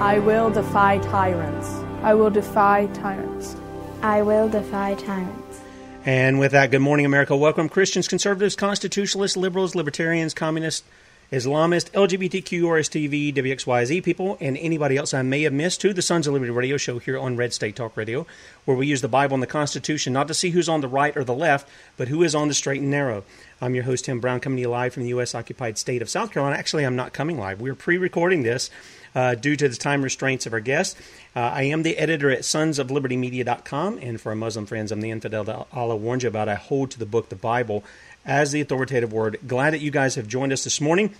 I will defy tyrants. I will defy tyrants. I will defy tyrants. And with that, good morning, America. Welcome, Christians, conservatives, constitutionalists, liberals, libertarians, communists, Islamists, LGBTQ, RSTV, WXYZ people, and anybody else I may have missed to the Sons of Liberty radio show here on Red State Talk Radio, where we use the Bible and the Constitution not to see who's on the right or the left, but who is on the straight and narrow. I'm your host, Tim Brown, coming to you live from the U.S. occupied state of South Carolina. Actually, I'm not coming live. We're pre recording this uh, due to the time restraints of our guests. Uh, I am the editor at sonsoflibertymedia.com, and for our Muslim friends, I'm the infidel that Allah warned you about. I hold to the book, the Bible, as the authoritative word. Glad that you guys have joined us this morning.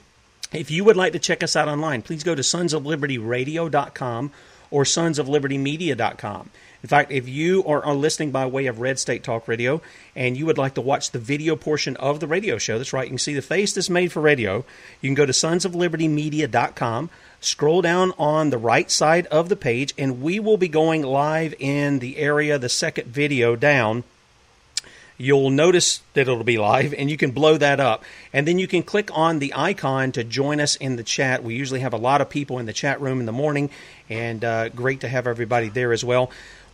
If you would like to check us out online, please go to sonsoflibertyradio.com or sonsoflibertymedia.com. In fact, if you are, are listening by way of Red State Talk Radio and you would like to watch the video portion of the radio show, that's right, you can see the face that's made for radio. You can go to sonsoflibertymedia.com, scroll down on the right side of the page, and we will be going live in the area, the second video down. You'll notice that it'll be live and you can blow that up. And then you can click on the icon to join us in the chat. We usually have a lot of people in the chat room in the morning and uh, great to have everybody there as well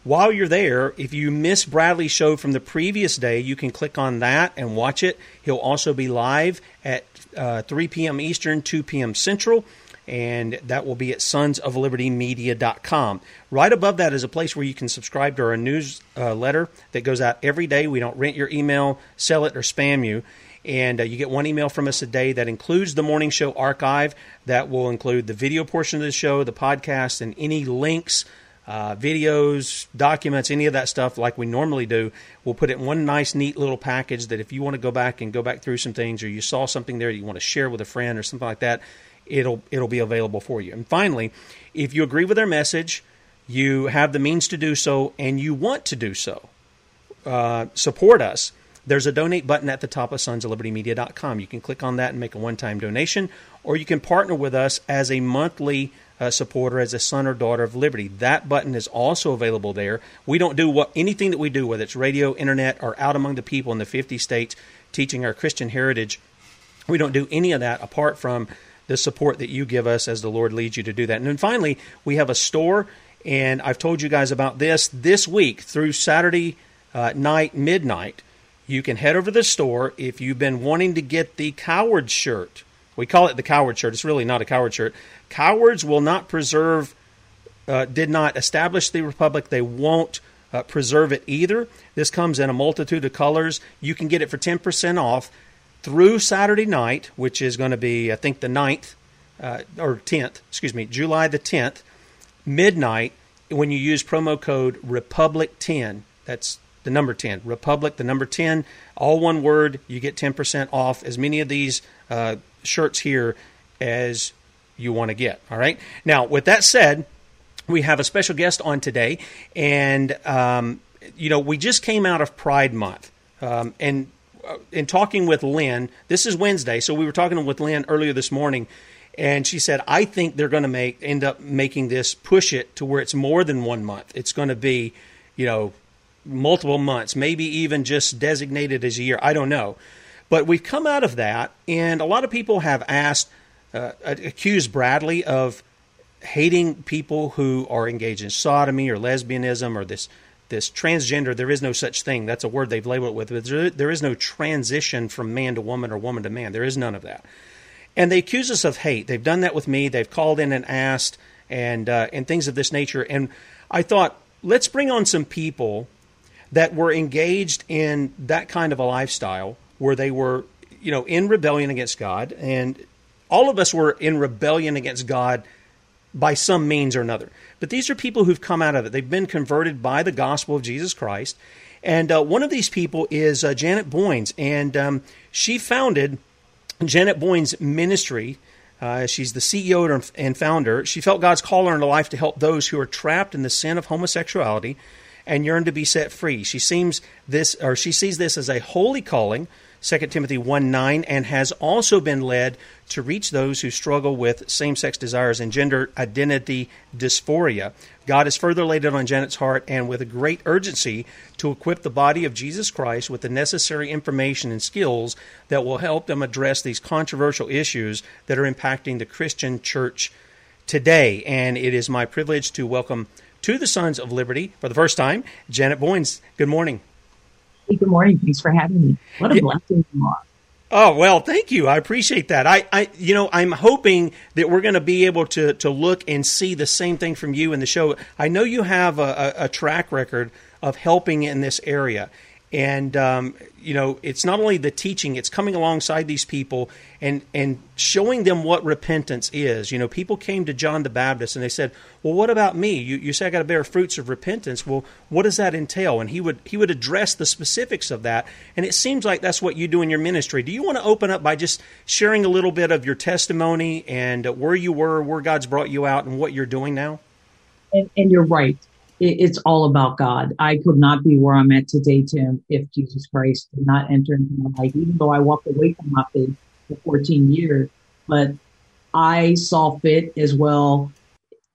while you're there if you miss bradley's show from the previous day you can click on that and watch it he'll also be live at uh, 3 p.m eastern 2 p.m central and that will be at sonsoflibertymedia.com. Right above that is a place where you can subscribe to our newsletter uh, that goes out every day. We don't rent your email, sell it, or spam you. And uh, you get one email from us a day that includes the morning show archive. That will include the video portion of the show, the podcast, and any links, uh, videos, documents, any of that stuff like we normally do. We'll put it in one nice, neat little package that if you want to go back and go back through some things or you saw something there that you want to share with a friend or something like that, it'll it'll be available for you. And finally, if you agree with our message, you have the means to do so, and you want to do so, uh, support us. There's a donate button at the top of sonsoflibertymedia.com. You can click on that and make a one-time donation, or you can partner with us as a monthly uh, supporter, as a son or daughter of liberty. That button is also available there. We don't do what anything that we do, whether it's radio, internet, or out among the people in the 50 states teaching our Christian heritage. We don't do any of that apart from the support that you give us as the Lord leads you to do that. And then finally, we have a store, and I've told you guys about this this week through Saturday uh, night, midnight. You can head over to the store if you've been wanting to get the coward shirt. We call it the coward shirt. It's really not a coward shirt. Cowards will not preserve, uh, did not establish the republic. They won't uh, preserve it either. This comes in a multitude of colors. You can get it for 10% off through Saturday night, which is going to be, I think, the 9th uh, or 10th, excuse me, July the 10th, midnight, when you use promo code Republic10. That's the number 10. Republic, the number 10, all one word. You get 10% off as many of these uh, shirts here as you want to get. All right. Now, with that said, we have a special guest on today, and um, you know we just came out of Pride Month, um, and uh, in talking with Lynn, this is Wednesday, so we were talking with Lynn earlier this morning, and she said, "I think they're going to make end up making this push it to where it's more than one month. It's going to be, you know, multiple months, maybe even just designated as a year. I don't know." But we've come out of that, and a lot of people have asked, uh, accused Bradley of hating people who are engaged in sodomy or lesbianism or this this transgender. There is no such thing. That's a word they've labeled it with. But there, there is no transition from man to woman or woman to man. There is none of that. And they accuse us of hate. They've done that with me. They've called in and asked and uh, and things of this nature. And I thought, let's bring on some people that were engaged in that kind of a lifestyle where they were, you know, in rebellion against God. And all of us were in rebellion against God by some means or another. But these are people who've come out of it. They've been converted by the gospel of Jesus Christ. And uh, one of these people is uh, Janet Boynes, and um, she founded Janet Boynes Ministry. Uh, she's the CEO and founder. She felt God's call her life to help those who are trapped in the sin of homosexuality and yearn to be set free. She seems this, or she sees this as a holy calling 2 Timothy 1 9, and has also been led to reach those who struggle with same sex desires and gender identity dysphoria. God has further laid it on Janet's heart and with a great urgency to equip the body of Jesus Christ with the necessary information and skills that will help them address these controversial issues that are impacting the Christian church today. And it is my privilege to welcome to the Sons of Liberty for the first time, Janet Boynes. Good morning. Good morning. Thanks for having me. What a yeah. blessing you are. Oh well, thank you. I appreciate that. I, I, you know, I'm hoping that we're going to be able to to look and see the same thing from you in the show. I know you have a, a, a track record of helping in this area, and um, you know it's not only the teaching it's coming alongside these people and and showing them what repentance is. You know people came to john the baptist and they said well what about me? You, you say i got to bear fruits of repentance. Well what does that entail? And he would he would address the specifics of that. And it seems like that's what you do in your ministry. Do you want to open up by just sharing a little bit of your testimony and where you were where god's brought you out and what you're doing now? And, and you're right it's all about God. I could not be where I'm at today, Tim, if Jesus Christ did not enter into my life, even though I walked away from my faith for 14 years. But I saw fit as well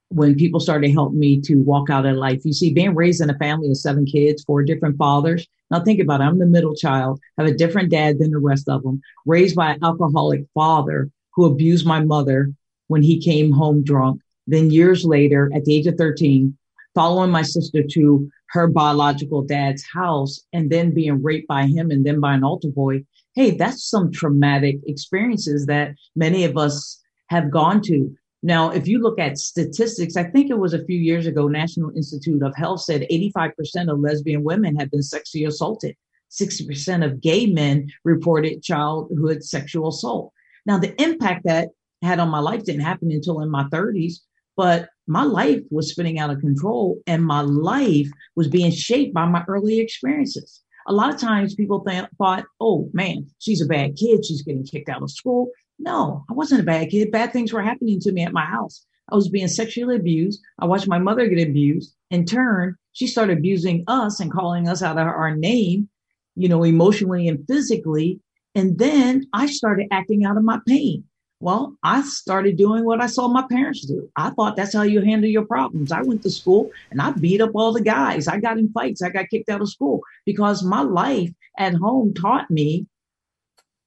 when people started to help me to walk out of life. You see, being raised in a family of seven kids, four different fathers. Now think about it. I'm the middle child, have a different dad than the rest of them, raised by an alcoholic father who abused my mother when he came home drunk. Then years later, at the age of 13, following my sister to her biological dad's house and then being raped by him and then by an altar boy. Hey, that's some traumatic experiences that many of us have gone to. Now, if you look at statistics, I think it was a few years ago, National Institute of Health said 85% of lesbian women have been sexually assaulted. 60% of gay men reported childhood sexual assault. Now, the impact that had on my life didn't happen until in my 30s, but my life was spinning out of control and my life was being shaped by my early experiences. A lot of times people th- thought, oh man, she's a bad kid. She's getting kicked out of school. No, I wasn't a bad kid. Bad things were happening to me at my house. I was being sexually abused. I watched my mother get abused. In turn, she started abusing us and calling us out of our name, you know, emotionally and physically. And then I started acting out of my pain. Well, I started doing what I saw my parents do. I thought that's how you handle your problems. I went to school and I beat up all the guys. I got in fights. I got kicked out of school because my life at home taught me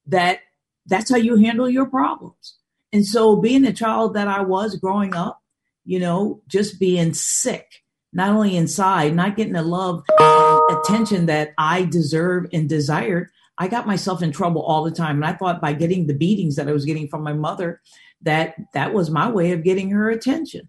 that that's how you handle your problems. And so being the child that I was growing up, you know, just being sick, not only inside, not getting the love and attention that I deserve and desired, I got myself in trouble all the time. And I thought by getting the beatings that I was getting from my mother, that that was my way of getting her attention.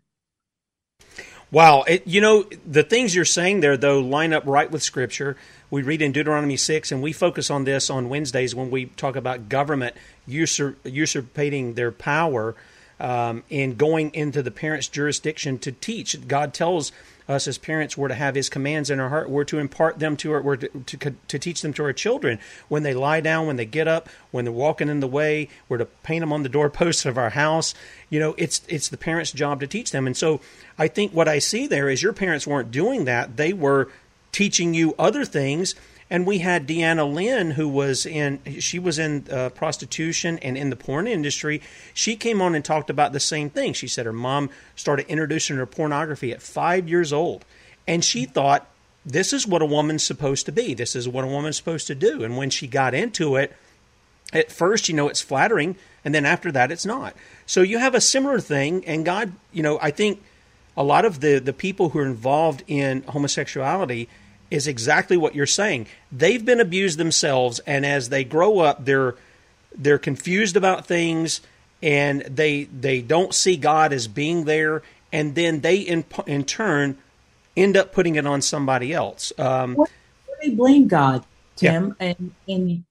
Wow. It, you know, the things you're saying there, though, line up right with Scripture. We read in Deuteronomy 6, and we focus on this on Wednesdays when we talk about government usurp, usurpating their power um, and going into the parent's jurisdiction to teach. God tells us as parents we're to have his commands in our heart we're to impart them to our we're to, to, to, teach them to our children. When they lie down when they get up when they're walking in the way we're to paint them on the doorposts of our house. You know it's it's the parents job to teach them. And so i think what i see there is your parents weren't doing that. They were teaching you other things and we had Deanna Lynn, who was in she was in uh, prostitution and in the porn industry. She came on and talked about the same thing. She said her mom started introducing her pornography at five years old, and she thought this is what a woman's supposed to be. This is what a woman's supposed to do. And when she got into it, at first, you know, it's flattering, and then after that, it's not. So you have a similar thing, and God, you know, I think a lot of the the people who are involved in homosexuality is exactly what you're saying. They've been abused themselves, and as they grow up, they're they're confused about things, and they they don't see God as being there, and then they in in turn end up putting it on somebody else. Um, they blame God, Tim, yeah. and and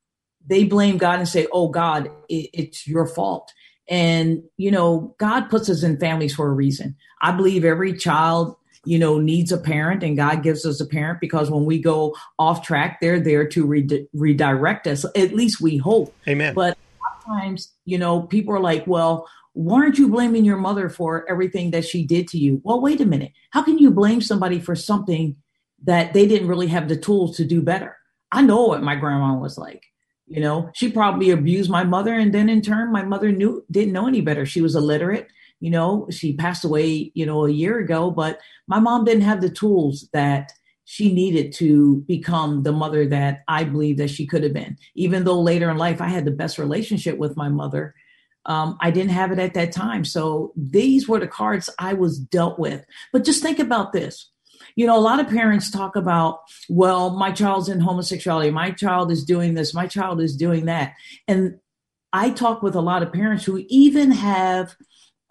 they blame God and say, "Oh God, it, it's your fault." And you know, God puts us in families for a reason. I believe every child you know, needs a parent and God gives us a parent because when we go off track, they're there to re- redirect us. At least we hope. Amen. But sometimes, you know, people are like, well, why aren't you blaming your mother for everything that she did to you? Well, wait a minute. How can you blame somebody for something that they didn't really have the tools to do better? I know what my grandma was like. You know, she probably abused my mother, and then in turn, my mother knew didn't know any better. She was illiterate you know she passed away you know a year ago but my mom didn't have the tools that she needed to become the mother that i believe that she could have been. Even though later in life i had the best relationship with my mother um, i didn't have it at that time. So these were the cards i was dealt with. But just think about this. You know a lot of parents talk about well my child's in homosexuality my child is doing this my child is doing that. And i talk with a lot of parents who even have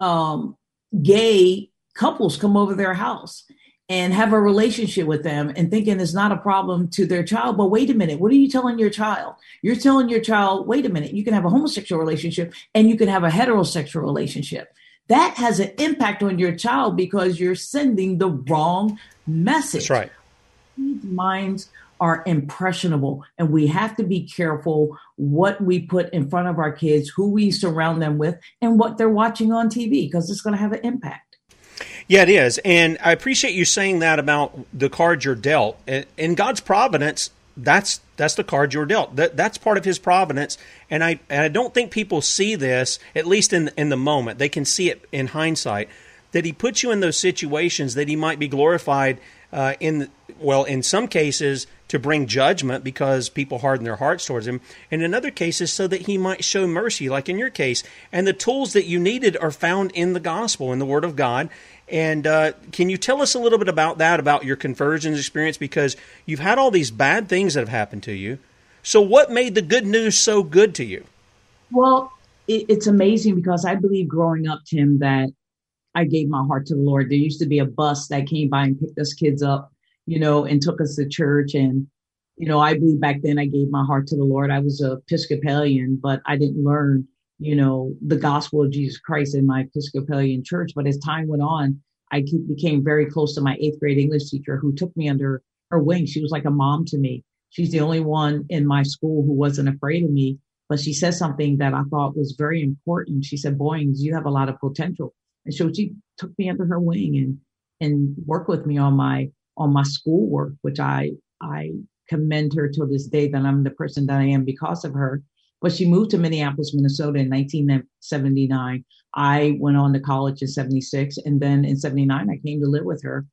um, gay couples come over their house and have a relationship with them and thinking it's not a problem to their child. But wait a minute, what are you telling your child? You're telling your child, wait a minute, you can have a homosexual relationship and you can have a heterosexual relationship. That has an impact on your child because you're sending the wrong message. That's right. Minds are impressionable and we have to be careful what we put in front of our kids, who we surround them with, and what they're watching on TV because it's going to have an impact. Yeah, it is. And I appreciate you saying that about the cards you're dealt. In God's providence, that's that's the card you're dealt. That that's part of his providence. And I and I don't think people see this, at least in in the moment. They can see it in hindsight that he puts you in those situations that he might be glorified uh, in well in some cases to bring judgment because people harden their hearts towards him and in other cases so that he might show mercy like in your case. And the tools that you needed are found in the gospel in the word of god. And uh, can you tell us a little bit about that about your conversions experience? Because you've had all these bad things that have happened to you. So what made the good news so good to you? Well it's amazing because i believe growing up tim that I gave my heart to the Lord. There used to be a bus that came by and picked us kids up, you know, and took us to church. And, you know, I believe back then I gave my heart to the Lord. I was a Episcopalian, but I didn't learn, you know, the gospel of Jesus Christ in my Episcopalian church. But as time went on, I became very close to my eighth grade English teacher who took me under her wing. She was like a mom to me. She's the only one in my school who wasn't afraid of me. But she said something that I thought was very important. She said, Boynes, you have a lot of potential and so she took me under her wing and and worked with me on my on my schoolwork, which I I commend her to this day that I'm the person that I am because of her. But she moved to Minneapolis, Minnesota in 1979. I went on to college in 76. And then in 79, I came to live with her.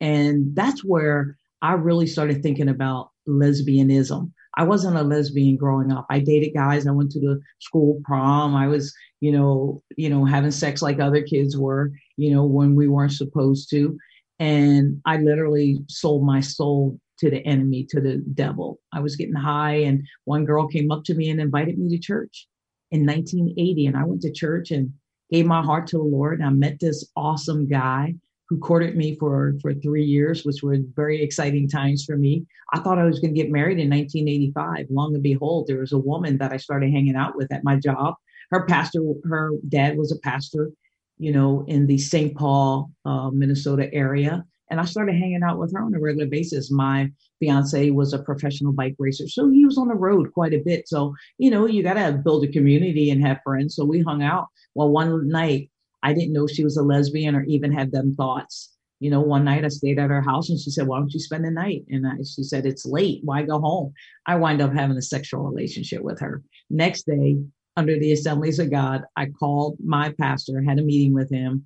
And that's where I really started thinking about lesbianism. I wasn't a lesbian growing up. I dated guys. I went to the school prom. I was you know, you know, having sex like other kids were, you know, when we weren't supposed to. And I literally sold my soul to the enemy, to the devil. I was getting high, and one girl came up to me and invited me to church in 1980. And I went to church and gave my heart to the Lord. And I met this awesome guy who courted me for, for three years, which were very exciting times for me. I thought I was going to get married in 1985. Long and behold, there was a woman that I started hanging out with at my job. Her pastor, her dad was a pastor, you know, in the St. Paul, uh, Minnesota area. And I started hanging out with her on a regular basis. My fiance was a professional bike racer, so he was on the road quite a bit. So, you know, you got to build a community and have friends. So we hung out. Well, one night I didn't know she was a lesbian or even had them thoughts. You know, one night I stayed at her house and she said, Why don't you spend the night? And I, she said, It's late. Why go home? I wind up having a sexual relationship with her. Next day, under the Assemblies of God, I called my pastor, had a meeting with him,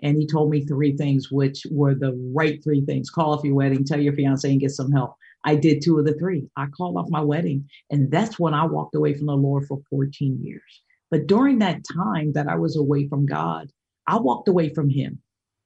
and he told me three things, which were the right three things call off your wedding, tell your fiance, and get some help. I did two of the three. I called off my wedding, and that's when I walked away from the Lord for 14 years. But during that time that I was away from God, I walked away from him.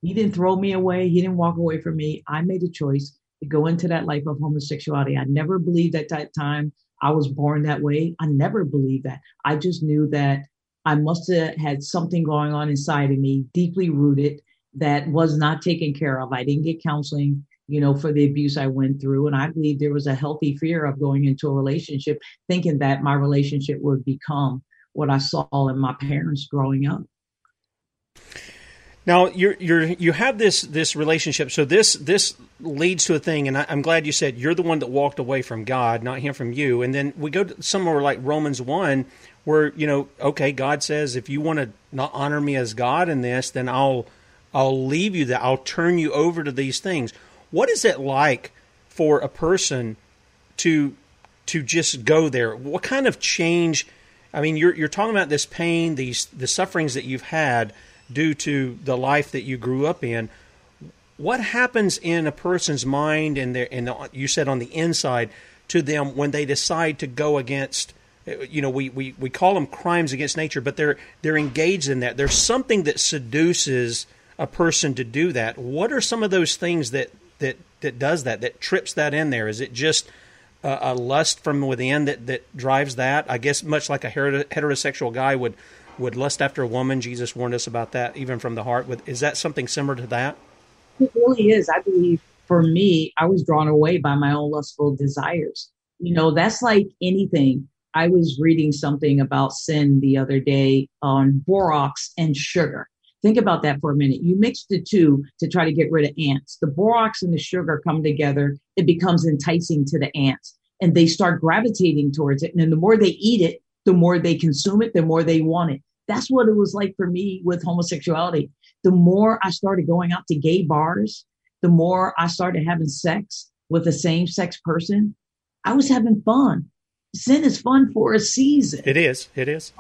He didn't throw me away. He didn't walk away from me. I made a choice to go into that life of homosexuality. I never believed at that time I was born that way. I never believed that. I just knew that I must have had something going on inside of me, deeply rooted, that was not taken care of. I didn't get counseling, you know, for the abuse I went through. And I believe there was a healthy fear of going into a relationship, thinking that my relationship would become what I saw in my parents growing up. Now you're you're you have this this relationship. So this this leads to a thing, and I, am glad you said you're the one that walked away from God, not him from you. And then we go to somewhere like Romans one, where you know, okay, God says if you want to not honor me as God in this, then I'll I'll leave you that I'll turn you over to these things. What is it like for a person to to just go there? What kind of change? I mean, you're you're talking about this pain, these the sufferings that you've had due to the life that you grew up in. What happens in a person's mind and their and you said on the inside to them when they decide to go against you know we, we, we call them crimes against nature but they're they're engaged in that. There's something that seduces a person to do that. What are some of those things that that that does that that trips that in there? Is it just a, a lust from within that that drives that? I guess much like a heterosexual guy would would lust after a woman. Jesus warned us about that, even from the heart. Is that something similar to that? It really is. I believe for me, I was drawn away by my own lustful desires. You know, that's like anything. I was reading something about sin the other day on borax and sugar. Think about that for a minute. You mix the two to try to get rid of ants. The borax and the sugar come together, it becomes enticing to the ants and they start gravitating towards it. And the more they eat it, the more they consume it, the more they want it. That's what it was like for me with homosexuality. The more I started going out to gay bars, the more I started having sex with a same sex person, I was having fun. Sin is fun for a season. It is. It is.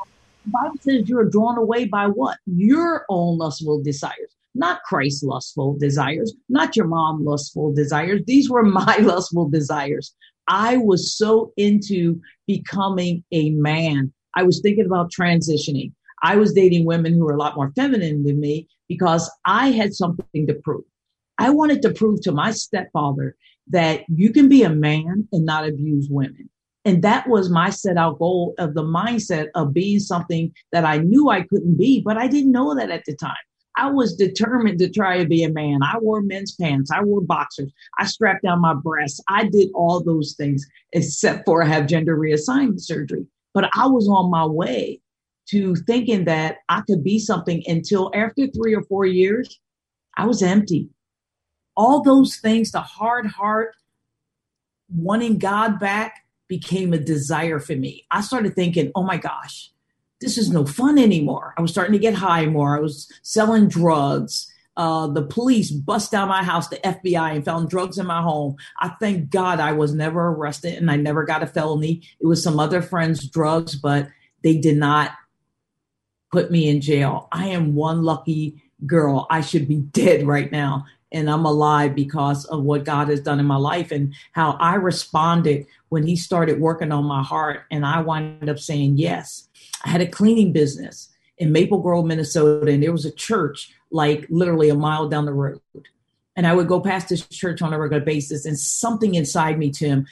The Bible says you're drawn away by what? Your own lustful desires, not Christ's lustful desires, not your mom lustful desires. These were my lustful desires. I was so into becoming a man. I was thinking about transitioning. I was dating women who were a lot more feminine than me because I had something to prove. I wanted to prove to my stepfather that you can be a man and not abuse women. And that was my set out goal of the mindset of being something that I knew I couldn't be, but I didn't know that at the time. I was determined to try to be a man. I wore men's pants. I wore boxers. I strapped down my breasts. I did all those things except for I have gender reassignment surgery. But I was on my way to thinking that I could be something until after three or four years, I was empty. All those things, the hard heart, wanting God back became a desire for me. I started thinking, oh my gosh, this is no fun anymore. I was starting to get high more. I was selling drugs. Uh, the police bust down my house, the FBI, and found drugs in my home. I thank God I was never arrested and I never got a felony. It was some other friends' drugs, but they did not put me in jail. I am one lucky girl. I should be dead right now. And I'm alive because of what God has done in my life and how I responded when He started working on my heart. And I wound up saying yes. I had a cleaning business in Maple Grove, Minnesota, and there was a church like literally a mile down the road. And I would go past this church on a regular basis, and something inside me, Tim,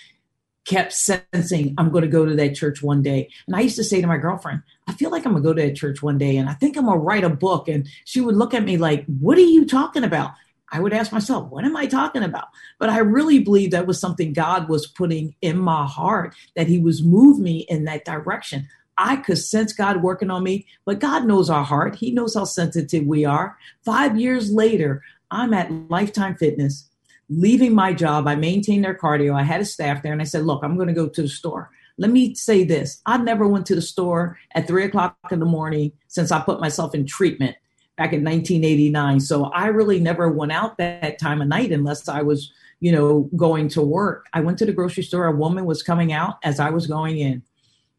kept sensing I'm going to go to that church one day. And I used to say to my girlfriend, I feel like I'm going to go to that church one day, and I think I'm going to write a book. And she would look at me like, What are you talking about? I would ask myself, What am I talking about? But I really believe that was something God was putting in my heart, that He was moving me in that direction. I could sense God working on me, but God knows our heart. He knows how sensitive we are. Five years later, I'm at Lifetime Fitness, leaving my job. I maintained their cardio. I had a staff there, and I said, Look, I'm going to go to the store. Let me say this I never went to the store at three o'clock in the morning since I put myself in treatment back in 1989. So I really never went out that time of night unless I was, you know, going to work. I went to the grocery store. A woman was coming out as I was going in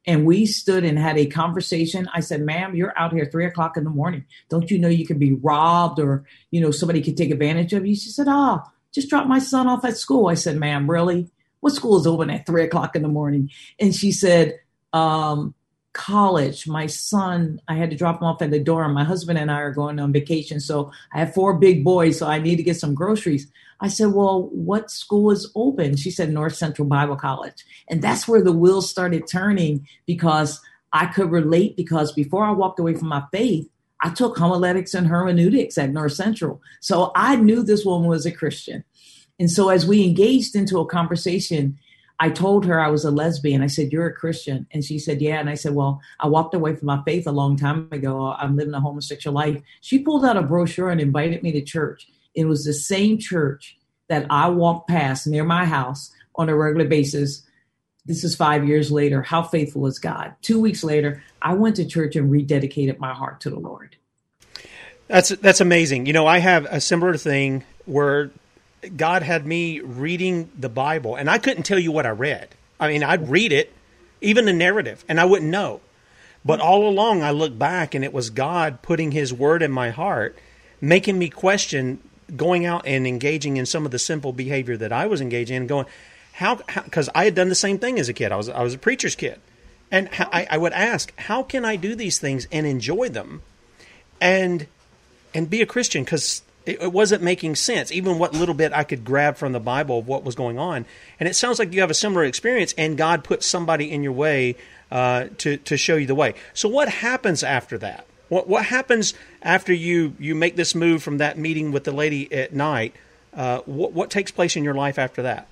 and we stood and had a conversation. I said, ma'am, you're out here three o'clock in the morning. Don't you know you could be robbed or, you know, somebody could take advantage of you? She said, oh, just drop my son off at school. I said, ma'am, really? What school is open at three o'clock in the morning? And she said, um, college. My son, I had to drop him off at the dorm. My husband and I are going on vacation. So I have four big boys. So I need to get some groceries. I said, Well, what school is open? She said, North Central Bible College. And that's where the wheels started turning because I could relate because before I walked away from my faith, I took homiletics and hermeneutics at North Central. So I knew this woman was a Christian. And so as we engaged into a conversation, I told her I was a lesbian. I said, You're a Christian. And she said, Yeah. And I said, Well, I walked away from my faith a long time ago. I'm living a homosexual life. She pulled out a brochure and invited me to church. It was the same church that I walked past near my house on a regular basis. This is five years later. How faithful is God? Two weeks later, I went to church and rededicated my heart to the Lord. That's that's amazing. You know, I have a similar thing where God had me reading the Bible, and I couldn't tell you what I read. I mean, I'd read it, even the narrative, and I wouldn't know. But all along, I look back, and it was God putting His Word in my heart, making me question going out and engaging in some of the simple behavior that I was engaging in, going, how? Because I had done the same thing as a kid. I was I was a preacher's kid, and I, I would ask, how can I do these things and enjoy them, and and be a Christian? Because it, wasn't making sense. Even what little bit I could grab from the Bible of what was going on, and it sounds like you have a similar experience, and God put somebody in your way uh, to to show you the way. So what happens after that? What what happens after you you make this move from that meeting with the lady at night? Uh, what what takes place in your life after that?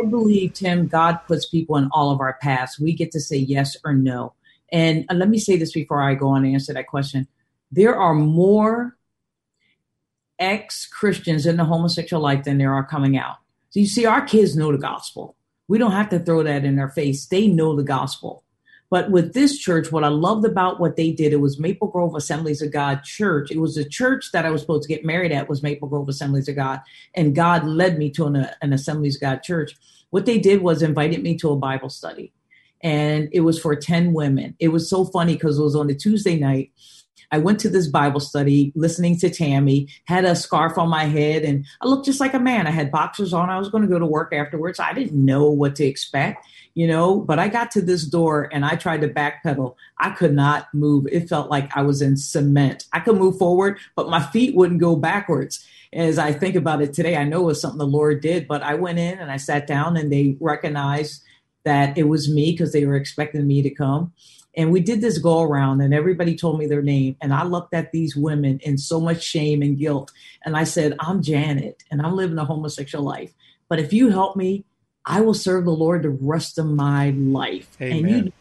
I believe Tim, God puts people in all of our paths. We get to say yes or no. And uh, let me say this before I go on and answer that question. There are more ex Christians in the homosexual life than there are coming out. So you see, our kids know the gospel. We don't have to throw that in their face. They know the gospel. But with this church, what I loved about what they did, it was Maple Grove Assemblies of God Church. It was a church that I was supposed to get married at was Maple Grove Assemblies of God. And God led me to an, an Assemblies of God church. What they did was invited me to a Bible study. And it was for 10 women. It was so funny because it was on a Tuesday night I went to this Bible study listening to Tammy, had a scarf on my head, and I looked just like a man. I had boxers on. I was going to go to work afterwards. I didn't know what to expect, you know, but I got to this door and I tried to backpedal. I could not move. It felt like I was in cement. I could move forward, but my feet wouldn't go backwards. As I think about it today, I know it was something the Lord did, but I went in and I sat down and they recognized that it was me because they were expecting me to come. And we did this go around, and everybody told me their name. And I looked at these women in so much shame and guilt. And I said, I'm Janet, and I'm living a homosexual life. But if you help me, I will serve the Lord the rest of my life. Amen. And you know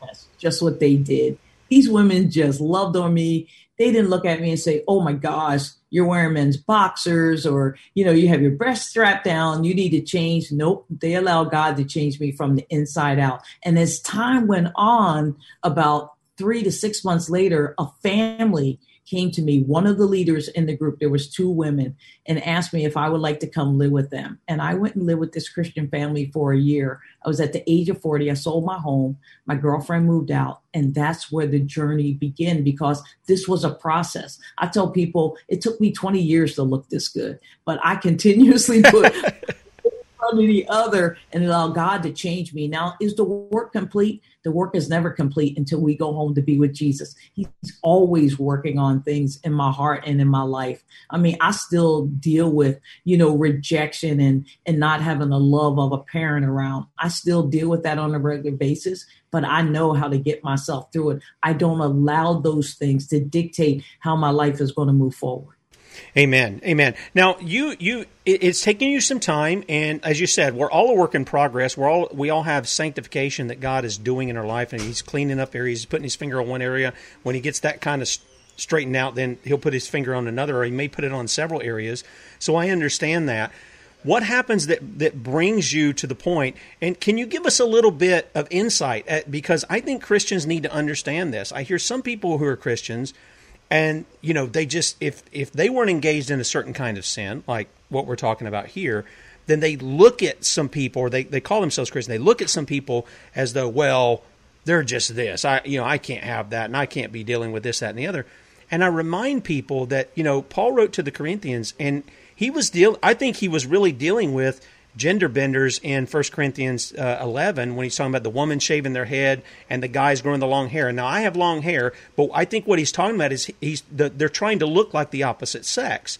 that's just what they did. These women just loved on me. They didn't look at me and say, Oh my gosh, you're wearing men's boxers or you know you have your breast strapped down you need to change. Nope they allow god to change me from the inside out. And as time went on about three to six months later a family came to me, one of the leaders in the group, there was two women, and asked me if I would like to come live with them. And I went and lived with this Christian family for a year. I was at the age of 40. I sold my home. My girlfriend moved out. And that's where the journey began because this was a process. I tell people it took me 20 years to look this good, but I continuously put the other and allow God to change me. Now, is the work complete? The work is never complete until we go home to be with Jesus. He's always working on things in my heart and in my life. I mean, I still deal with, you know, rejection and and not having the love of a parent around. I still deal with that on a regular basis, but I know how to get myself through it. I don't allow those things to dictate how my life is going to move forward. Amen. Amen. Now you you it's taking you some time, and as you said, we're all a work in progress. We're all we all have sanctification that God is doing in our life, and He's cleaning up areas. He's putting His finger on one area. When He gets that kind of straightened out, then He'll put His finger on another, or He may put it on several areas. So I understand that. What happens that that brings you to the point? And can you give us a little bit of insight? At, because I think Christians need to understand this. I hear some people who are Christians and you know they just if if they weren't engaged in a certain kind of sin like what we're talking about here then they look at some people or they, they call themselves christian they look at some people as though well they're just this. I you know i can't have that and i can't be dealing with this that and the other. And i remind people that you know paul wrote to the corinthians and he was deal i think he was really dealing with gender benders in 1 Corinthians uh, 11 when he's talking about the woman shaving their head and the guys growing the long hair. Now, I have long hair, but I think what he's talking about is he's they're trying to look like the opposite sex.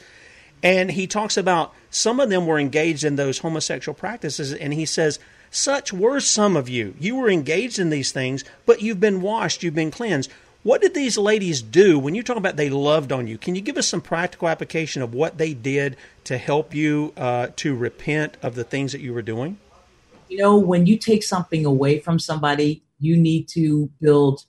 And he talks about some of them were engaged in those homosexual practices, and he says, Such were some of you. You were engaged in these things, but you've been washed, you've been cleansed. What did these ladies do when you talk about they loved on you? Can you give us some practical application of what they did to help you uh, to repent of the things that you were doing? You know, when you take something away from somebody, you need to build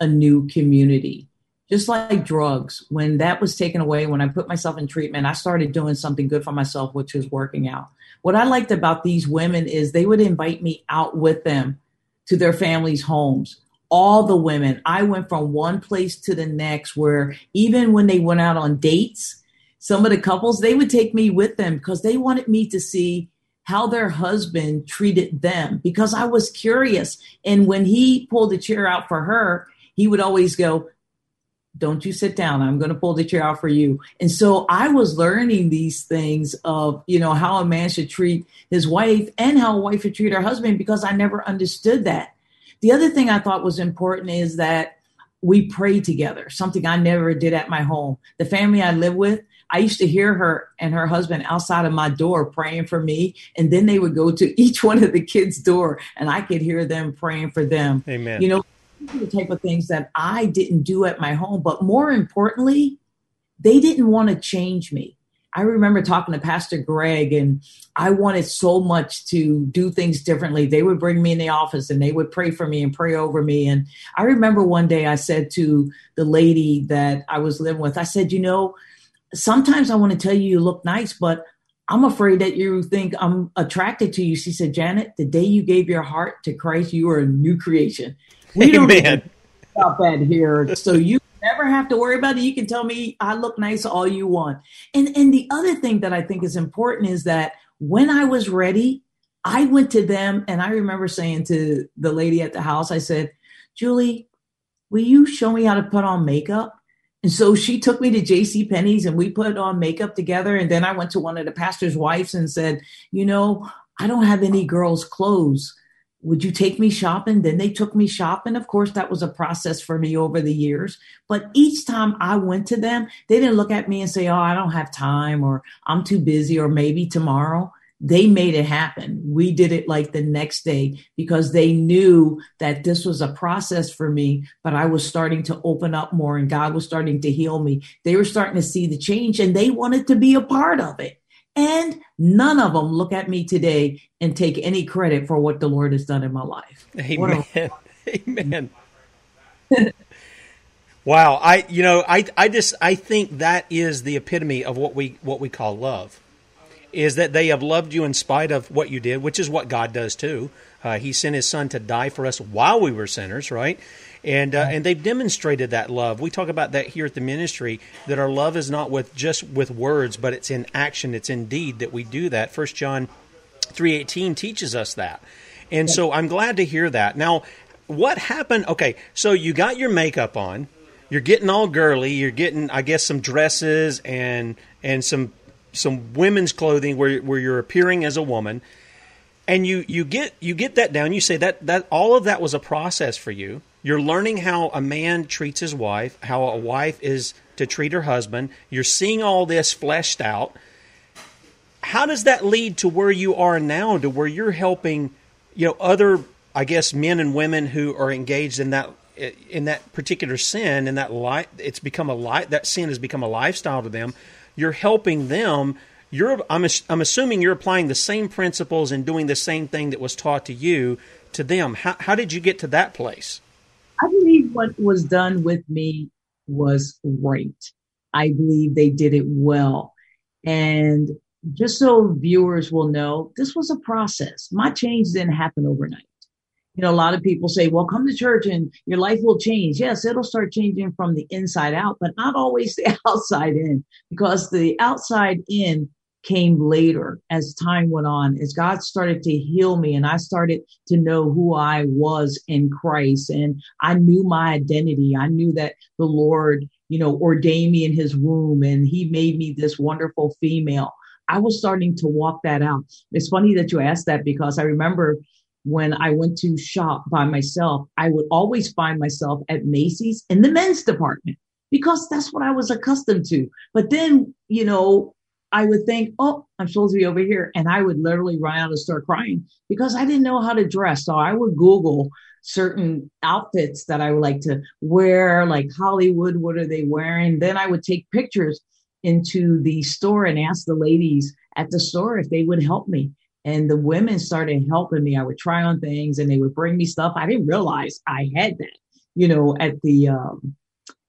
a new community. Just like drugs, when that was taken away, when I put myself in treatment, I started doing something good for myself, which was working out. What I liked about these women is they would invite me out with them to their families' homes all the women. I went from one place to the next where even when they went out on dates, some of the couples, they would take me with them because they wanted me to see how their husband treated them because I was curious. And when he pulled the chair out for her, he would always go, don't you sit down. I'm going to pull the chair out for you. And so I was learning these things of, you know, how a man should treat his wife and how a wife should treat her husband because I never understood that. The other thing I thought was important is that we pray together, something I never did at my home. The family I live with, I used to hear her and her husband outside of my door praying for me. And then they would go to each one of the kids' door and I could hear them praying for them. Amen. You know, the type of things that I didn't do at my home. But more importantly, they didn't want to change me. I remember talking to Pastor Greg, and I wanted so much to do things differently. They would bring me in the office and they would pray for me and pray over me. And I remember one day I said to the lady that I was living with, I said, You know, sometimes I want to tell you you look nice, but I'm afraid that you think I'm attracted to you. She said, Janet, the day you gave your heart to Christ, you are a new creation. We Amen. don't about that here. So you never have to worry about it. You can tell me I look nice all you want. And and the other thing that I think is important is that when I was ready, I went to them and I remember saying to the lady at the house, I said, Julie, will you show me how to put on makeup? And so she took me to JC Penney's and we put on makeup together. And then I went to one of the pastor's wives and said, you know, I don't have any girls' clothes would you take me shopping? Then they took me shopping. Of course, that was a process for me over the years. But each time I went to them, they didn't look at me and say, Oh, I don't have time, or I'm too busy, or maybe tomorrow. They made it happen. We did it like the next day because they knew that this was a process for me, but I was starting to open up more and God was starting to heal me. They were starting to see the change and they wanted to be a part of it. And none of them look at me today and take any credit for what the Lord has done in my life. Amen. A- Amen. wow. I you know, I I just I think that is the epitome of what we what we call love. Is that they have loved you in spite of what you did, which is what God does too. Uh, he sent His Son to die for us while we were sinners, right? And uh, and they've demonstrated that love. We talk about that here at the ministry that our love is not with just with words, but it's in action, it's in deed that we do that. First John three eighteen teaches us that, and so I'm glad to hear that. Now, what happened? Okay, so you got your makeup on, you're getting all girly, you're getting I guess some dresses and and some some women's clothing where where you're appearing as a woman. and you you get you get that down. You say that that all of that was a process for you. You're learning how a man treats his wife, how a wife is to treat her husband. You're seeing all this fleshed out. How does that lead to where you are now, to where you're helping, you know, other, I guess, men and women who are engaged in that in that particular sin, in that life, it's become a life. That sin has become a lifestyle to them. You're helping them. You're, I'm, I'm assuming you're applying the same principles and doing the same thing that was taught to you to them. How, how did you get to that place? I believe what was done with me was right. I believe they did it well. And just so viewers will know, this was a process. My change didn't happen overnight. You know, a lot of people say, well, come to church and your life will change. Yes, it'll start changing from the inside out, but not always the outside in because the outside in came later as time went on, as God started to heal me and I started to know who I was in Christ and I knew my identity. I knew that the Lord, you know, ordained me in his womb and he made me this wonderful female. I was starting to walk that out. It's funny that you asked that because I remember when I went to shop by myself, I would always find myself at Macy's in the men's department because that's what I was accustomed to. But then, you know, I would think, oh, I'm supposed to be over here. And I would literally run out and start crying because I didn't know how to dress. So I would Google certain outfits that I would like to wear, like Hollywood, what are they wearing? Then I would take pictures into the store and ask the ladies at the store if they would help me. And the women started helping me. I would try on things and they would bring me stuff. I didn't realize I had that, you know, at the, um,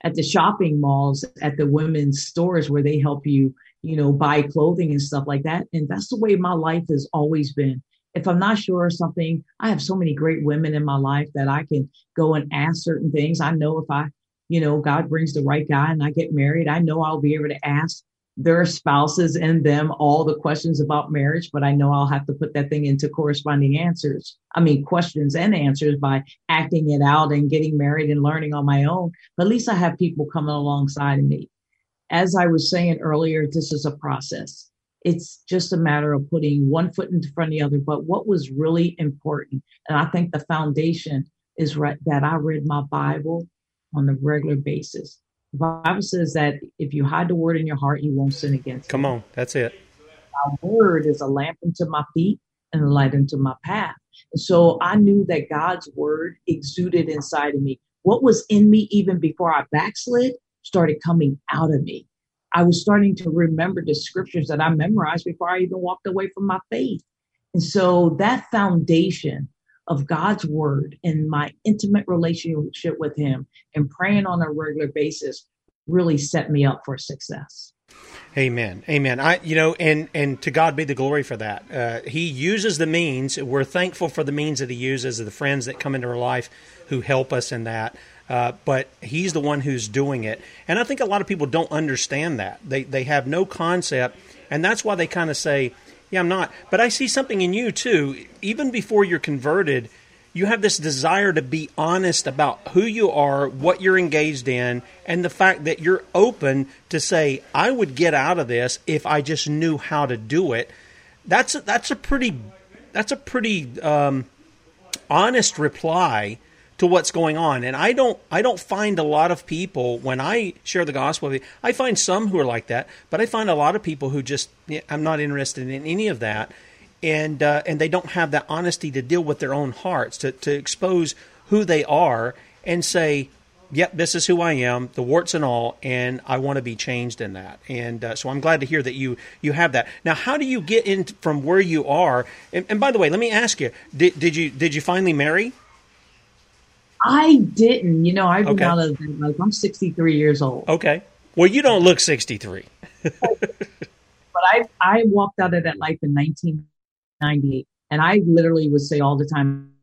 at the shopping malls, at the women's stores where they help you you know, buy clothing and stuff like that. And that's the way my life has always been. If I'm not sure of something, I have so many great women in my life that I can go and ask certain things. I know if I, you know, God brings the right guy and I get married, I know I'll be able to ask their spouses and them all the questions about marriage, but I know I'll have to put that thing into corresponding answers. I mean, questions and answers by acting it out and getting married and learning on my own. But at least I have people coming alongside of me as I was saying earlier, this is a process. It's just a matter of putting one foot in front of the other. But what was really important, and I think the foundation is right, that I read my Bible on a regular basis. The Bible says that if you hide the word in your heart, you won't sin against. Come on, that's it. My word is a lamp unto my feet and a light unto my path. And so I knew that God's word exuded inside of me. What was in me even before I backslid started coming out of me. I was starting to remember the scriptures that I memorized before I even walked away from my faith. And so that foundation of God's word and my intimate relationship with Him and praying on a regular basis really set me up for success. Amen. Amen. I, you know, and and to God be the glory for that. Uh, he uses the means. We're thankful for the means that He uses, the friends that come into our life who help us in that. Uh, but he's the one who's doing it. And I think a lot of people don't understand that. They, they have no concept, and that's why they kind of say, Yeah, I'm not. But I see something in you, too. Even before you're converted, you have this desire to be honest about who you are, what you're engaged in, and the fact that you're open to say, I would get out of this if I just knew how to do it. That's a, that's a pretty that's a pretty um, honest reply to what's going on. And I don't I don't find a lot of people when I share the gospel. I find some who are like that, but I find a lot of people who just I'm not interested in any of that, and uh, and they don't have that honesty to deal with their own hearts to to expose who they are and say. Yep, this is who I am, the warts and all, and I want to be changed in that. And uh, so I'm glad to hear that you you have that. Now, how do you get in from where you are? And, and by the way, let me ask you: did, did you did you finally marry? I didn't. You know, I've been okay. out of like I'm 63 years old. Okay. Well, you don't look 63. but I I walked out of that life in 1998, and I literally would say all the time,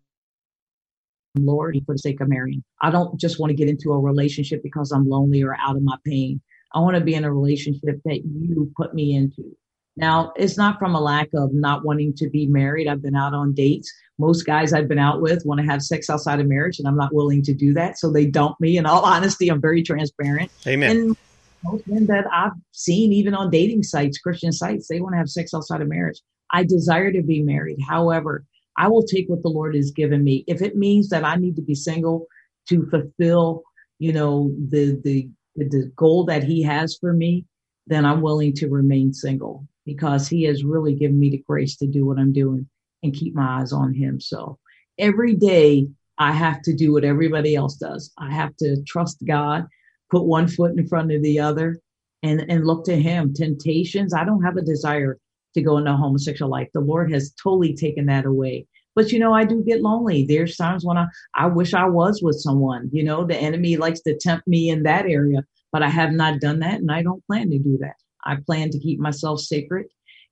Lord, for the sake of marrying, I don't just want to get into a relationship because I'm lonely or out of my pain. I want to be in a relationship that you put me into. Now, it's not from a lack of not wanting to be married. I've been out on dates. Most guys I've been out with want to have sex outside of marriage, and I'm not willing to do that. So they dump me. In all honesty, I'm very transparent. Amen. And most men that I've seen, even on dating sites, Christian sites, they want to have sex outside of marriage. I desire to be married. However, I will take what the Lord has given me. If it means that I need to be single to fulfill, you know, the the the goal that He has for me, then I'm willing to remain single because He has really given me the grace to do what I'm doing and keep my eyes on Him. So every day I have to do what everybody else does. I have to trust God, put one foot in front of the other, and and look to Him. Temptations. I don't have a desire to go into homosexual life. The Lord has totally taken that away. But you know, I do get lonely. There's times when I, I wish I was with someone. You know, the enemy likes to tempt me in that area, but I have not done that and I don't plan to do that. I plan to keep myself sacred,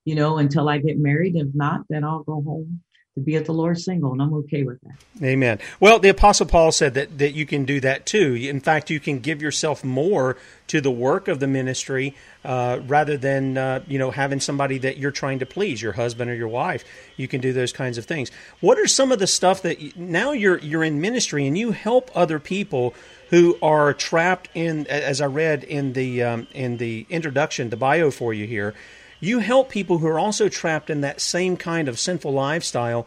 you know, until I get married. If not, then I'll go home to be at the Lord single, and I'm okay with that. Amen. Well, the Apostle Paul said that, that you can do that too. In fact, you can give yourself more to the work of the ministry uh, rather than uh, you know having somebody that you're trying to please, your husband or your wife. You can do those kinds of things. What are some of the stuff that you, now you're you're in ministry and you help other people who are trapped in, as I read in the um, in the introduction, the bio for you here you help people who are also trapped in that same kind of sinful lifestyle.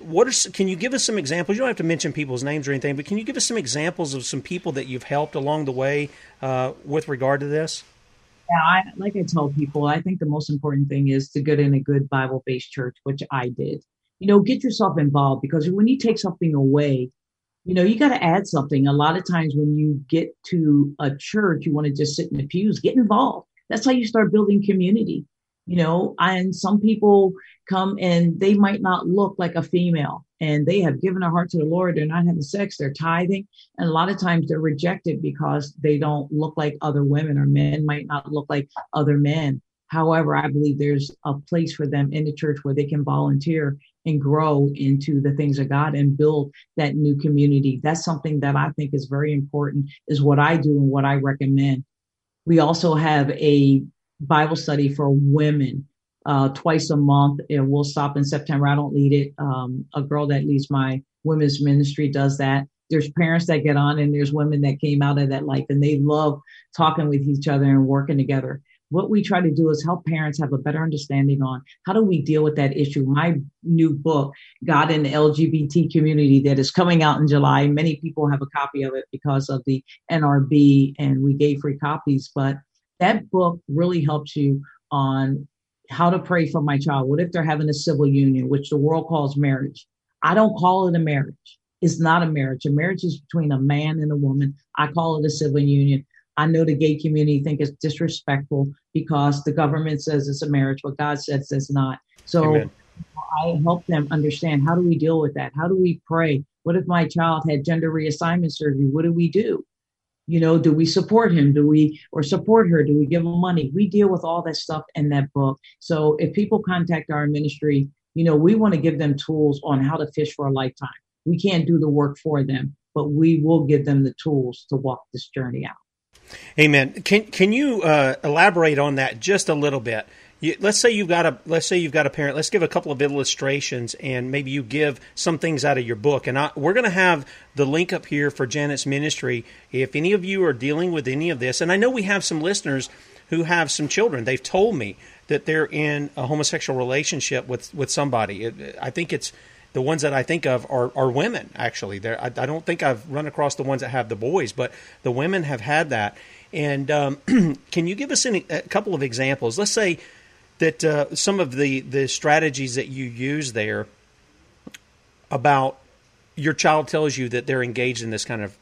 What are can you give us some examples? You don't have to mention people's names or anything, but can you give us some examples of some people that you've helped along the way uh, with regard to this? Yeah, I, like I tell people, I think the most important thing is to get in a good Bible based church, which I did. You know, get yourself involved because when you take something away, you know, you got to add something. A lot of times when you get to a church, you want to just sit in the pews, get involved. That's how you start building community you know? And some people come and they might not look like a female and they have given their heart to the lord. They're not having sex. They're tithing. And a lot of times they're rejected because they don't look like other women or men might not look like other men. However i believe there's a place for them in the church where they can volunteer and grow into the things of god and build that new community. That's something that i think is very important is what i do and what i recommend we also have a Bible study for women uh, twice a month. And we'll stop in September. I don't lead it. Um, a girl that leads my women's ministry does that. There's parents that get on, and there's women that came out of that life, and they love talking with each other and working together. What we try to do is help parents have a better understanding on how do we deal with that issue. My new book, God in the LGBT community, that is coming out in July. Many people have a copy of it because of the NRB, and we gave free copies. But that book really helps you on how to pray for my child. What if they're having a civil union, which the world calls marriage? I don't call it a marriage. It's not a marriage. A marriage is between a man and a woman. I call it a civil union. I know the gay community think it's disrespectful because the government says it's a marriage, but God says it's not. So Amen. I help them understand how do we deal with that? How do we pray? What if my child had gender reassignment surgery? What do we do? you know do we support him do we or support her do we give them money we deal with all that stuff in that book so if people contact our ministry you know we want to give them tools on how to fish for a lifetime we can't do the work for them but we will give them the tools to walk this journey out amen can can you uh, elaborate on that just a little bit you, let's say you've got a let's say you've got a parent. Let's give a couple of illustrations, and maybe you give some things out of your book. And I, we're going to have the link up here for Janet's ministry. If any of you are dealing with any of this, and I know we have some listeners who have some children, they've told me that they're in a homosexual relationship with with somebody. It, I think it's the ones that I think of are, are women. Actually, I, I, don't think I've run across the ones that have the boys, but the women have had that. And um, can you give us any, a couple of examples? Let's say that uh, some of the, the strategies that you use there about your child tells you that they're engaged in this kind of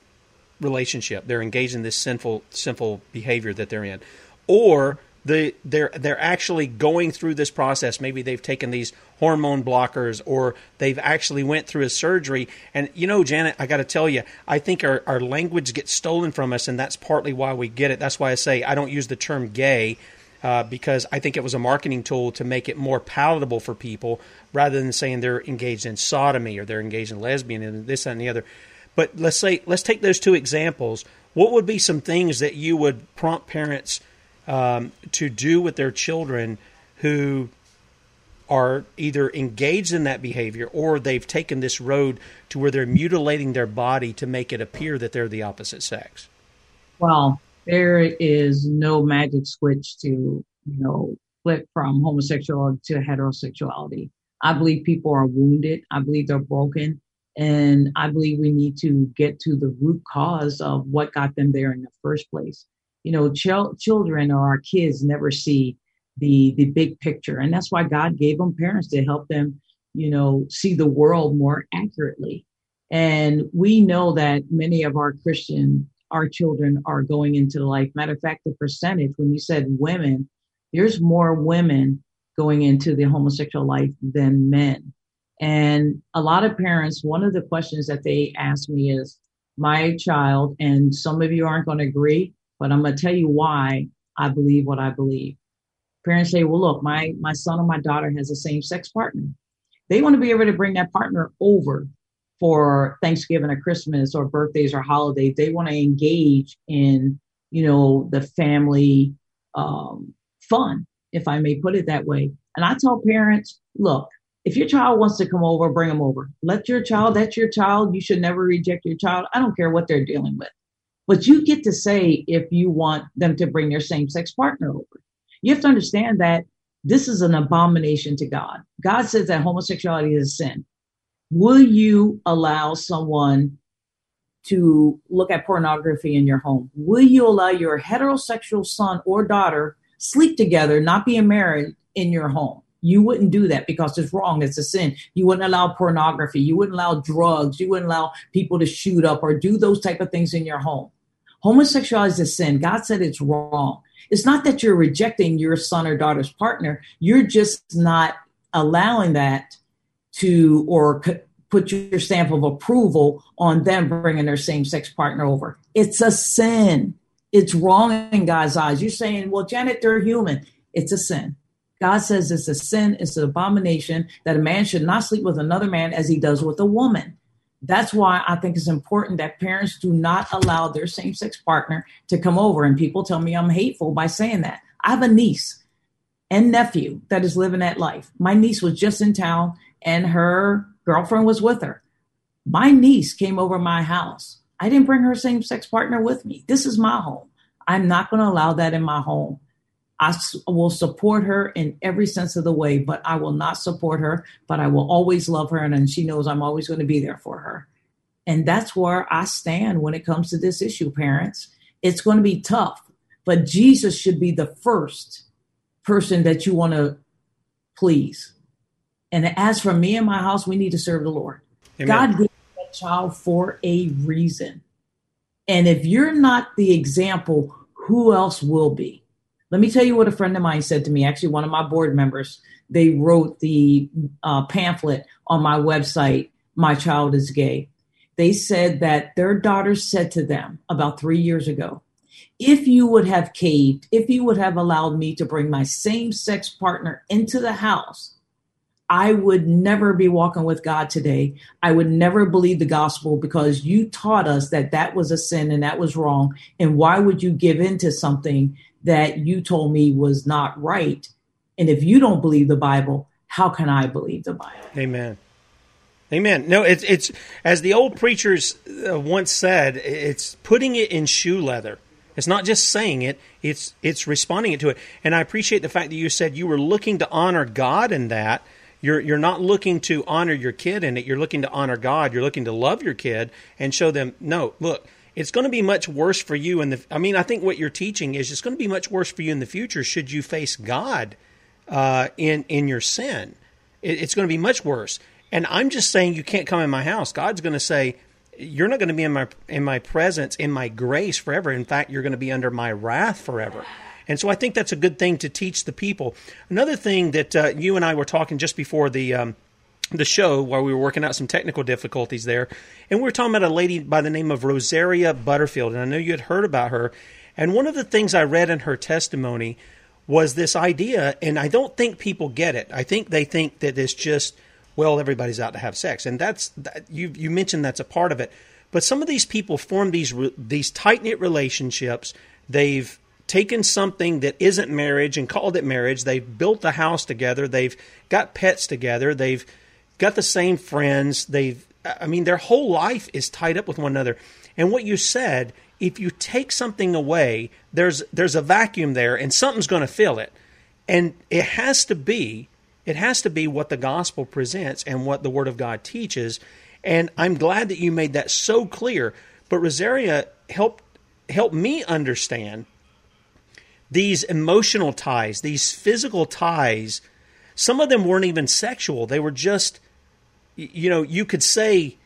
relationship, they're engaged in this sinful sinful behavior that they're in, or the they're they're actually going through this process. Maybe they've taken these hormone blockers, or they've actually went through a surgery. And you know, Janet, I got to tell you, I think our our language gets stolen from us, and that's partly why we get it. That's why I say I don't use the term gay uh, because I think it was a marketing tool to make it more palatable for people rather than saying they're engaged in sodomy or they're engaged in lesbian and this and the other. But let's say let's take those two examples. What would be some things that you would prompt parents um, to do with their children who are either engaged in that behavior or they've taken this road to where they're mutilating their body to make it appear that they're the opposite sex? Well, there is no magic switch to, you know, flip from homosexuality to heterosexuality. I believe people are wounded. I believe they're broken. And I believe we need to get to the root cause of what got them there in the first place. You know, ch- children or our kids never see the the big picture, and that's why God gave them parents to help them, you know, see the world more accurately. And we know that many of our Christian, our children are going into life. Matter of fact, the percentage when you said women, there's more women going into the homosexual life than men. And a lot of parents, one of the questions that they ask me is, my child, and some of you aren't going to agree, but I'm going to tell you why I believe what I believe. Parents say, well, look, my, my son or my daughter has a same sex partner. They want to be able to bring that partner over for Thanksgiving or Christmas or birthdays or holidays. They want to engage in, you know, the family um, fun, if I may put it that way. And I tell parents, look, if your child wants to come over, bring them over. Let your child, that's your child. You should never reject your child. I don't care what they're dealing with. But you get to say if you want them to bring their same sex partner over. You have to understand that this is an abomination to God. God says that homosexuality is a sin. Will you allow someone to look at pornography in your home? Will you allow your heterosexual son or daughter sleep together, not being married in your home? You wouldn't do that because it's wrong. It's a sin. You wouldn't allow pornography. You wouldn't allow drugs. You wouldn't allow people to shoot up or do those type of things in your home. Homosexuality is a sin. God said it's wrong. It's not that you're rejecting your son or daughter's partner. You're just not allowing that to or put your stamp of approval on them bringing their same sex partner over. It's a sin. It's wrong in God's eyes. You're saying, well, Janet, they're human. It's a sin. God says it's a sin, it's an abomination that a man should not sleep with another man as he does with a woman. That's why I think it's important that parents do not allow their same sex partner to come over. And people tell me I'm hateful by saying that. I have a niece and nephew that is living that life. My niece was just in town and her girlfriend was with her. My niece came over my house. I didn't bring her same sex partner with me. This is my home. I'm not going to allow that in my home. I will support her in every sense of the way, but I will not support her, but I will always love her. And, and she knows I'm always going to be there for her. And that's where I stand when it comes to this issue, parents. It's going to be tough, but Jesus should be the first person that you want to please. And as for me and my house, we need to serve the Lord. Amen. God gave that child for a reason. And if you're not the example, who else will be? Let me tell you what a friend of mine said to me. Actually, one of my board members, they wrote the uh, pamphlet on my website, My Child is Gay. They said that their daughter said to them about three years ago, if you would have caved, if you would have allowed me to bring my same sex partner into the house, I would never be walking with God today. I would never believe the gospel because you taught us that that was a sin and that was wrong. And why would you give in to something that you told me was not right. And if you don't believe the Bible, how can I believe the Bible? Amen. Amen. No, it's it's as the old preachers uh, once said, it's putting it in shoe leather. It's not just saying it; it's it's responding to it. And I appreciate the fact that you said you were looking to honor God in that. You're you're not looking to honor your kid in it. You're looking to honor God. You're looking to love your kid and show them, no, look, it's going to be much worse for you the i mean i think what you're teaching is it's going to be much worse for you in the future should you face god uh, in in your sin. It, it's going to be much worse. And i'm just saying you can't come in my house. God's going to say you're not going to be in my in my presence in my grace forever. In fact you're going to be under my wrath forever. And so i think that's a good thing to teach the people. Another thing that uh, you and i were talking just before the um, the show while we were working out some technical difficulties there. And we were talking about a lady by the name of Rosaria Butterfield. And I know you had heard about her. And one of the things I read in her testimony was this idea, and I don't think people get it. I think they think that it's just, well, everybody's out to have sex. And that's, that, you, you mentioned that's a part of it. But some of these people form these, these tight knit relationships. They've taken something that isn't marriage and called it marriage. They've built a house together. They've got pets together. They've got the same friends. They've, I mean, their whole life is tied up with one another. And what you said, if you take something away, there's there's a vacuum there, and something's going to fill it. and it has to be it has to be what the gospel presents and what the word of God teaches. And I'm glad that you made that so clear. But Rosaria helped help me understand these emotional ties, these physical ties. Some of them weren't even sexual; they were just, you know, you could say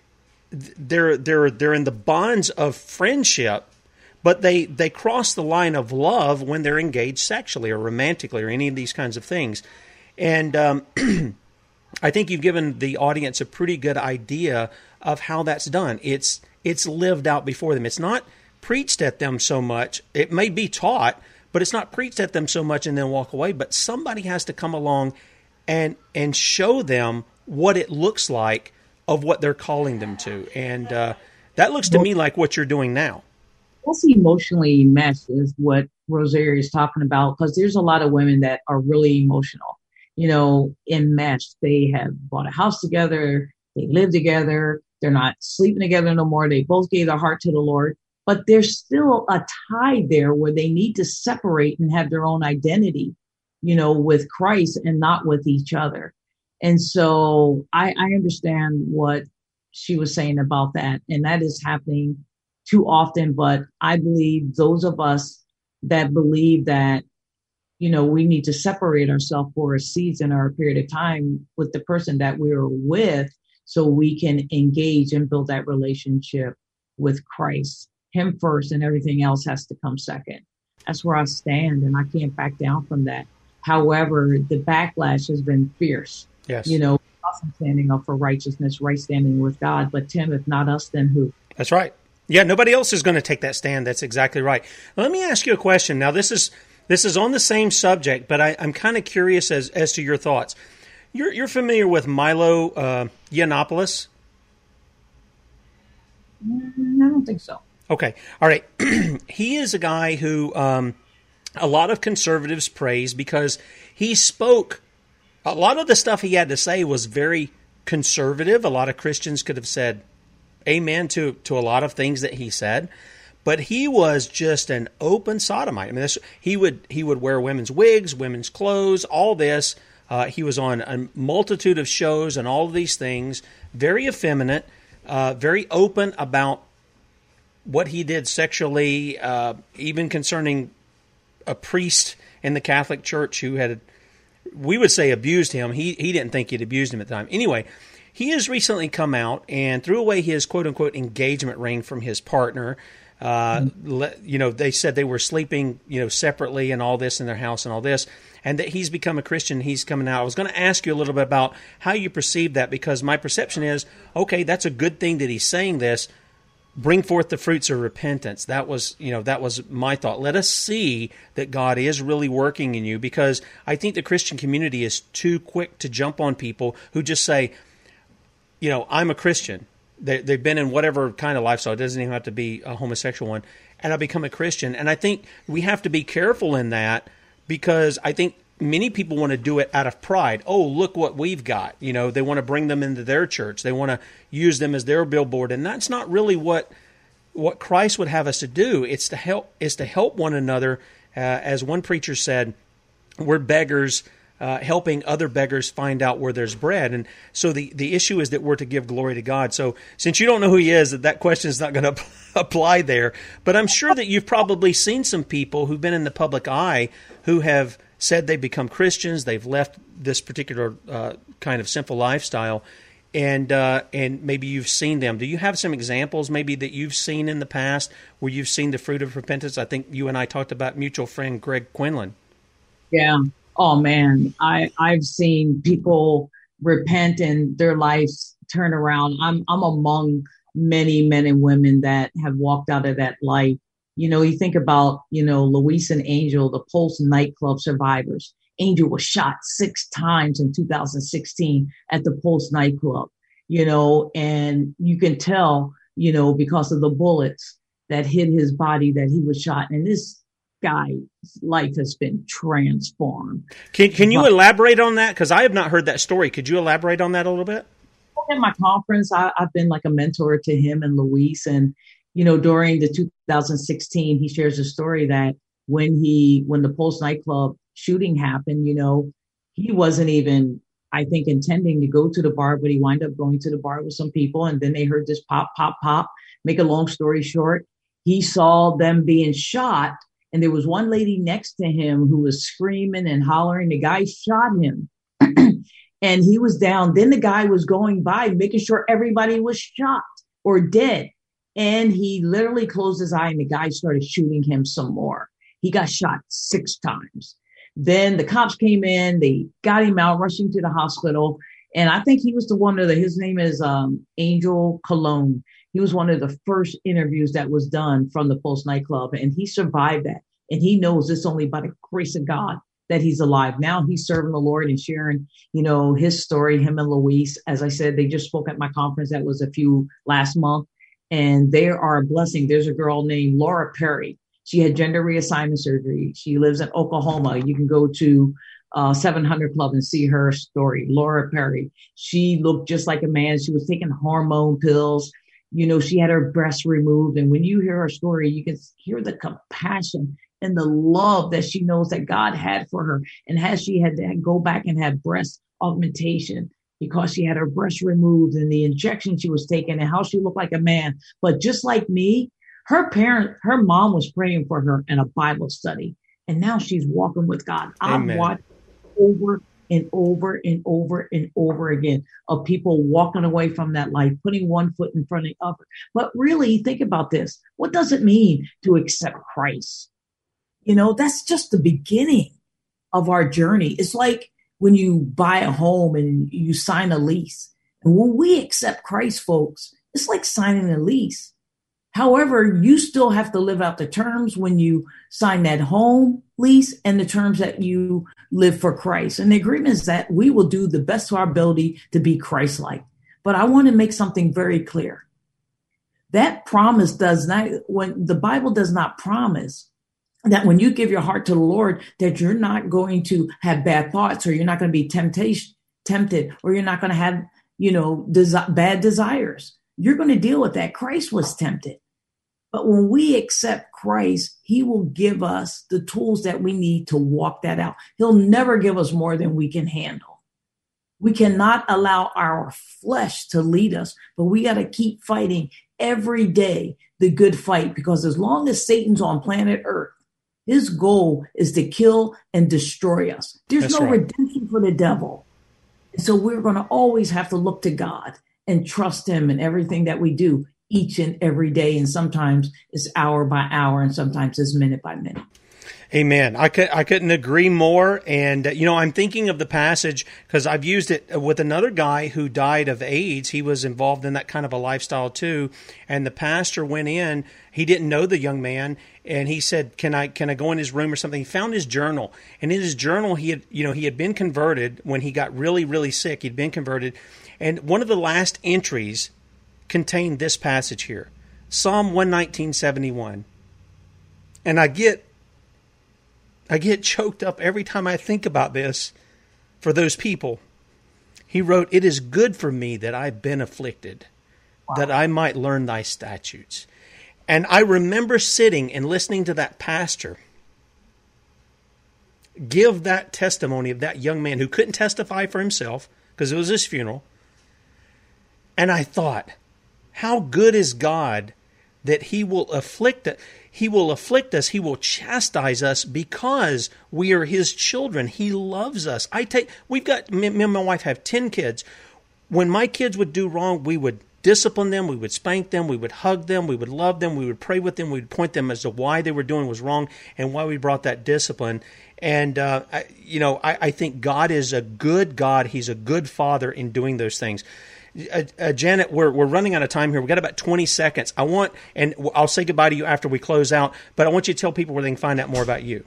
they're they're they're in the bonds of friendship, but they they cross the line of love when they're engaged sexually or romantically or any of these kinds of things. And um, I think you've given the audience a pretty good idea of how that's done. It's it's lived out before them. It's not preached at them so much. It may be taught, but it's not preached at them so much and then walk away. But somebody has to come along and and show them what it looks like of what they're calling them to. And uh, that looks to me like what you're doing now. Also, emotionally meshed is what Rosaria is talking about because there's a lot of women that are really emotional, you know, in enmeshed. They have bought a house together, they live together, they're not sleeping together no more. They both gave their heart to the Lord, but there's still a tie there where they need to separate and have their own identity, you know, with Christ and not with each other. And so I, I understand what she was saying about that. And that is happening too often. But I believe those of us that believe that, you know, we need to separate ourselves for a season or a period of time with the person that we are with so we can engage and build that relationship with Christ. Him first and everything else has to come second. That's where I stand and I can't back down from that. However, the backlash has been fierce Yes. You know, awesome standing up for righteousness, right standing with God. But Tim, if not us, then who? That's right. Yeah, nobody else is going to take that stand. That's exactly right. Let me ask you a question. Now, this is this is on the same subject, but I, am kind of curious as as to your thoughts. You're you're familiar with Milo uh, Yiannopoulos? Mm, I don't think so. Okay, all right. he is a guy who um, a lot of conservatives praise because he spoke a lot of the stuff he had to say was very conservative. A lot of Christians could have said amen to, to a lot of things that he said. But he was just an open sodomite. I mean, this, he would he would wear women's wigs, women's clothes, all this. Uh, he was on a multitude of shows and all of these things. Very effeminate, uh, very open about what he did sexually, uh, even concerning a priest in the Catholic Church who had we would say abused him. He he didn't think he'd abused him at the time. Anyway, he has recently come out and threw away his quote unquote engagement ring from his partner. Uh, mm-hmm. you know, they said they were sleeping, you know, separately and all this in their house and all this, and that he's become a Christian. He's coming out. I was going to ask you a little bit about how you perceive that because my perception is, okay, that's a good thing that he's saying this, bring forth the fruits of repentance. That was you know that was my thought. Let us see that god is really working in you because i think the christian community is too quick to jump on people who just say you know i'm a christian. They, they've been in whatever kind of lifestyle. It doesn't even have to be a homosexual one. And i become a christian. And i think we have to be careful in that because i think many people want to do it out of pride. Oh, look what we've got. You know, they want to bring them into their church. They want to use them as their billboard, and that's not really what what Christ would have us to do. It's to help. Is to help one another. Uh, as one preacher said, we're beggars. Uh, helping other beggars find out where there's bread. And so the, the issue is that we're to give glory to God. So since you don't know who he is, that, that question is not going to apply there. But I'm sure that you've probably seen some people who've been in the public eye who have said they become Christians, they've left this particular uh, kind of sinful lifestyle, and uh, and maybe you've seen them. Do you have some examples maybe that you've seen in the past where you've seen the fruit of repentance? I think you and I talked about mutual friend Greg Quinlan. Yeah. Oh man, I I've seen people repent and their lives turn around. I'm I'm among many men and women that have walked out of that life you know, you think about, you know, Luis and Angel, the Pulse nightclub survivors. Angel was shot six times in 2016 at the Pulse nightclub, you know, and you can tell, you know, because of the bullets that hit his body that he was shot. And this guy's life has been transformed. Can, can you but, elaborate on that? Because I have not heard that story. Could you elaborate on that a little bit? At my conference, I, I've been like a mentor to him and Luis, and you know, during the 2016, he shares a story that when he, when the Pulse nightclub shooting happened, you know, he wasn't even, I think, intending to go to the bar, but he wound up going to the bar with some people. And then they heard this pop, pop, pop. Make a long story short, he saw them being shot. And there was one lady next to him who was screaming and hollering. The guy shot him. and he was down. Then the guy was going by, making sure everybody was shot or dead. And he literally closed his eye and the guy started shooting him some more. He got shot six times. Then the cops came in, they got him out, rushing to the hospital. And I think he was the one of the, his name is um, Angel Colón. He was one of the first interviews that was done from the Pulse nightclub, and he survived that. And he knows it's only by the grace of God that he's alive. Now he's serving the Lord and sharing, you know, his story, him and Luis. As I said, they just spoke at my conference that was a few last month, and they are a blessing. There's a girl named Laura Perry. She had gender reassignment surgery. She lives in Oklahoma. You can go to uh, 700 Club and see her story. Laura Perry. She looked just like a man. She was taking hormone pills. You know, she had her breast removed. And when you hear her story, you can hear the compassion and the love that she knows that God had for her. And has she had to go back and have breast augmentation because she had her breast removed and the injection she was taking and how she looked like a man. But just like me, her parent, her mom was praying for her in a Bible study. And now she's walking with God. I've watched over and over and over and over again of people walking away from that life, putting one foot in front of the other. But really, think about this. What does it mean to accept Christ? You know, that's just the beginning of our journey. It's like when you buy a home and you sign a lease. And when we accept Christ, folks, it's like signing a lease. However, you still have to live out the terms when you sign that home lease and the terms that you live for Christ. And the agreement is that we will do the best of our ability to be Christ like. But I want to make something very clear. That promise does not, when the Bible does not promise that when you give your heart to the Lord, that you're not going to have bad thoughts or you're not going to be temptation, tempted or you're not going to have, you know, desi- bad desires. You're going to deal with that. Christ was tempted. But when we accept Christ, he will give us the tools that we need to walk that out. He'll never give us more than we can handle. We cannot allow our flesh to lead us, but we got to keep fighting every day the good fight because as long as Satan's on planet Earth, his goal is to kill and destroy us. There's That's no right. redemption for the devil. And so we're going to always have to look to God and trust him in everything that we do each and every day. And sometimes it's hour by hour and sometimes it's minute by minute. Amen. I could I couldn't agree more. And you know, I'm thinking of the passage because I've used it with another guy who died of AIDS. He was involved in that kind of a lifestyle too. And the pastor went in. He didn't know the young man, and he said, "Can I can I go in his room or something?" He found his journal, and in his journal, he had you know he had been converted when he got really really sick. He'd been converted, and one of the last entries contained this passage here, Psalm one nineteen seventy one. And I get I get choked up every time I think about this for those people. He wrote, It is good for me that I've been afflicted, wow. that I might learn thy statutes. And I remember sitting and listening to that pastor give that testimony of that young man who couldn't testify for himself because it was his funeral. And I thought, how good is God that he will afflict? He will afflict us. He will chastise us because we are His children. He loves us. I take. We've got. Me, and my wife have ten kids. When my kids would do wrong, we would discipline them. We would spank them. We would hug them. We would love them. We would pray with them. We would point them as to why they were doing was wrong and why we brought that discipline. And uh, I, you know, I, I think God is a good God. He's a good Father in doing those things. Uh, uh, Janet, we're, we're running out of time here. We've got about 20 seconds. I want, and I'll say goodbye to you after we close out, but I want you to tell people where they can find out more about you.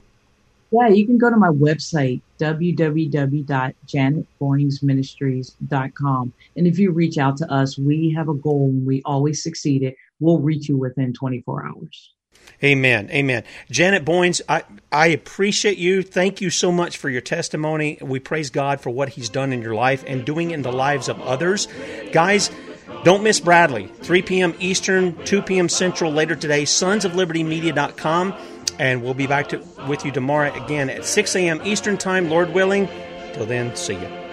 Yeah, you can go to my website, www.janetboynesministries.com. And if you reach out to us, we have a goal and we always succeed it. We'll reach you within 24 hours. Amen. Amen. Janet Boynes, I, I appreciate you. Thank you so much for your testimony. We praise God for what He's done in your life and doing in the lives of others. Guys, don't miss Bradley. 3 p.m. Eastern, 2 p.m. Central later today. Sons of Liberty Media.com. And we'll be back to, with you tomorrow again at 6 a.m. Eastern Time, Lord willing. Till then, see you.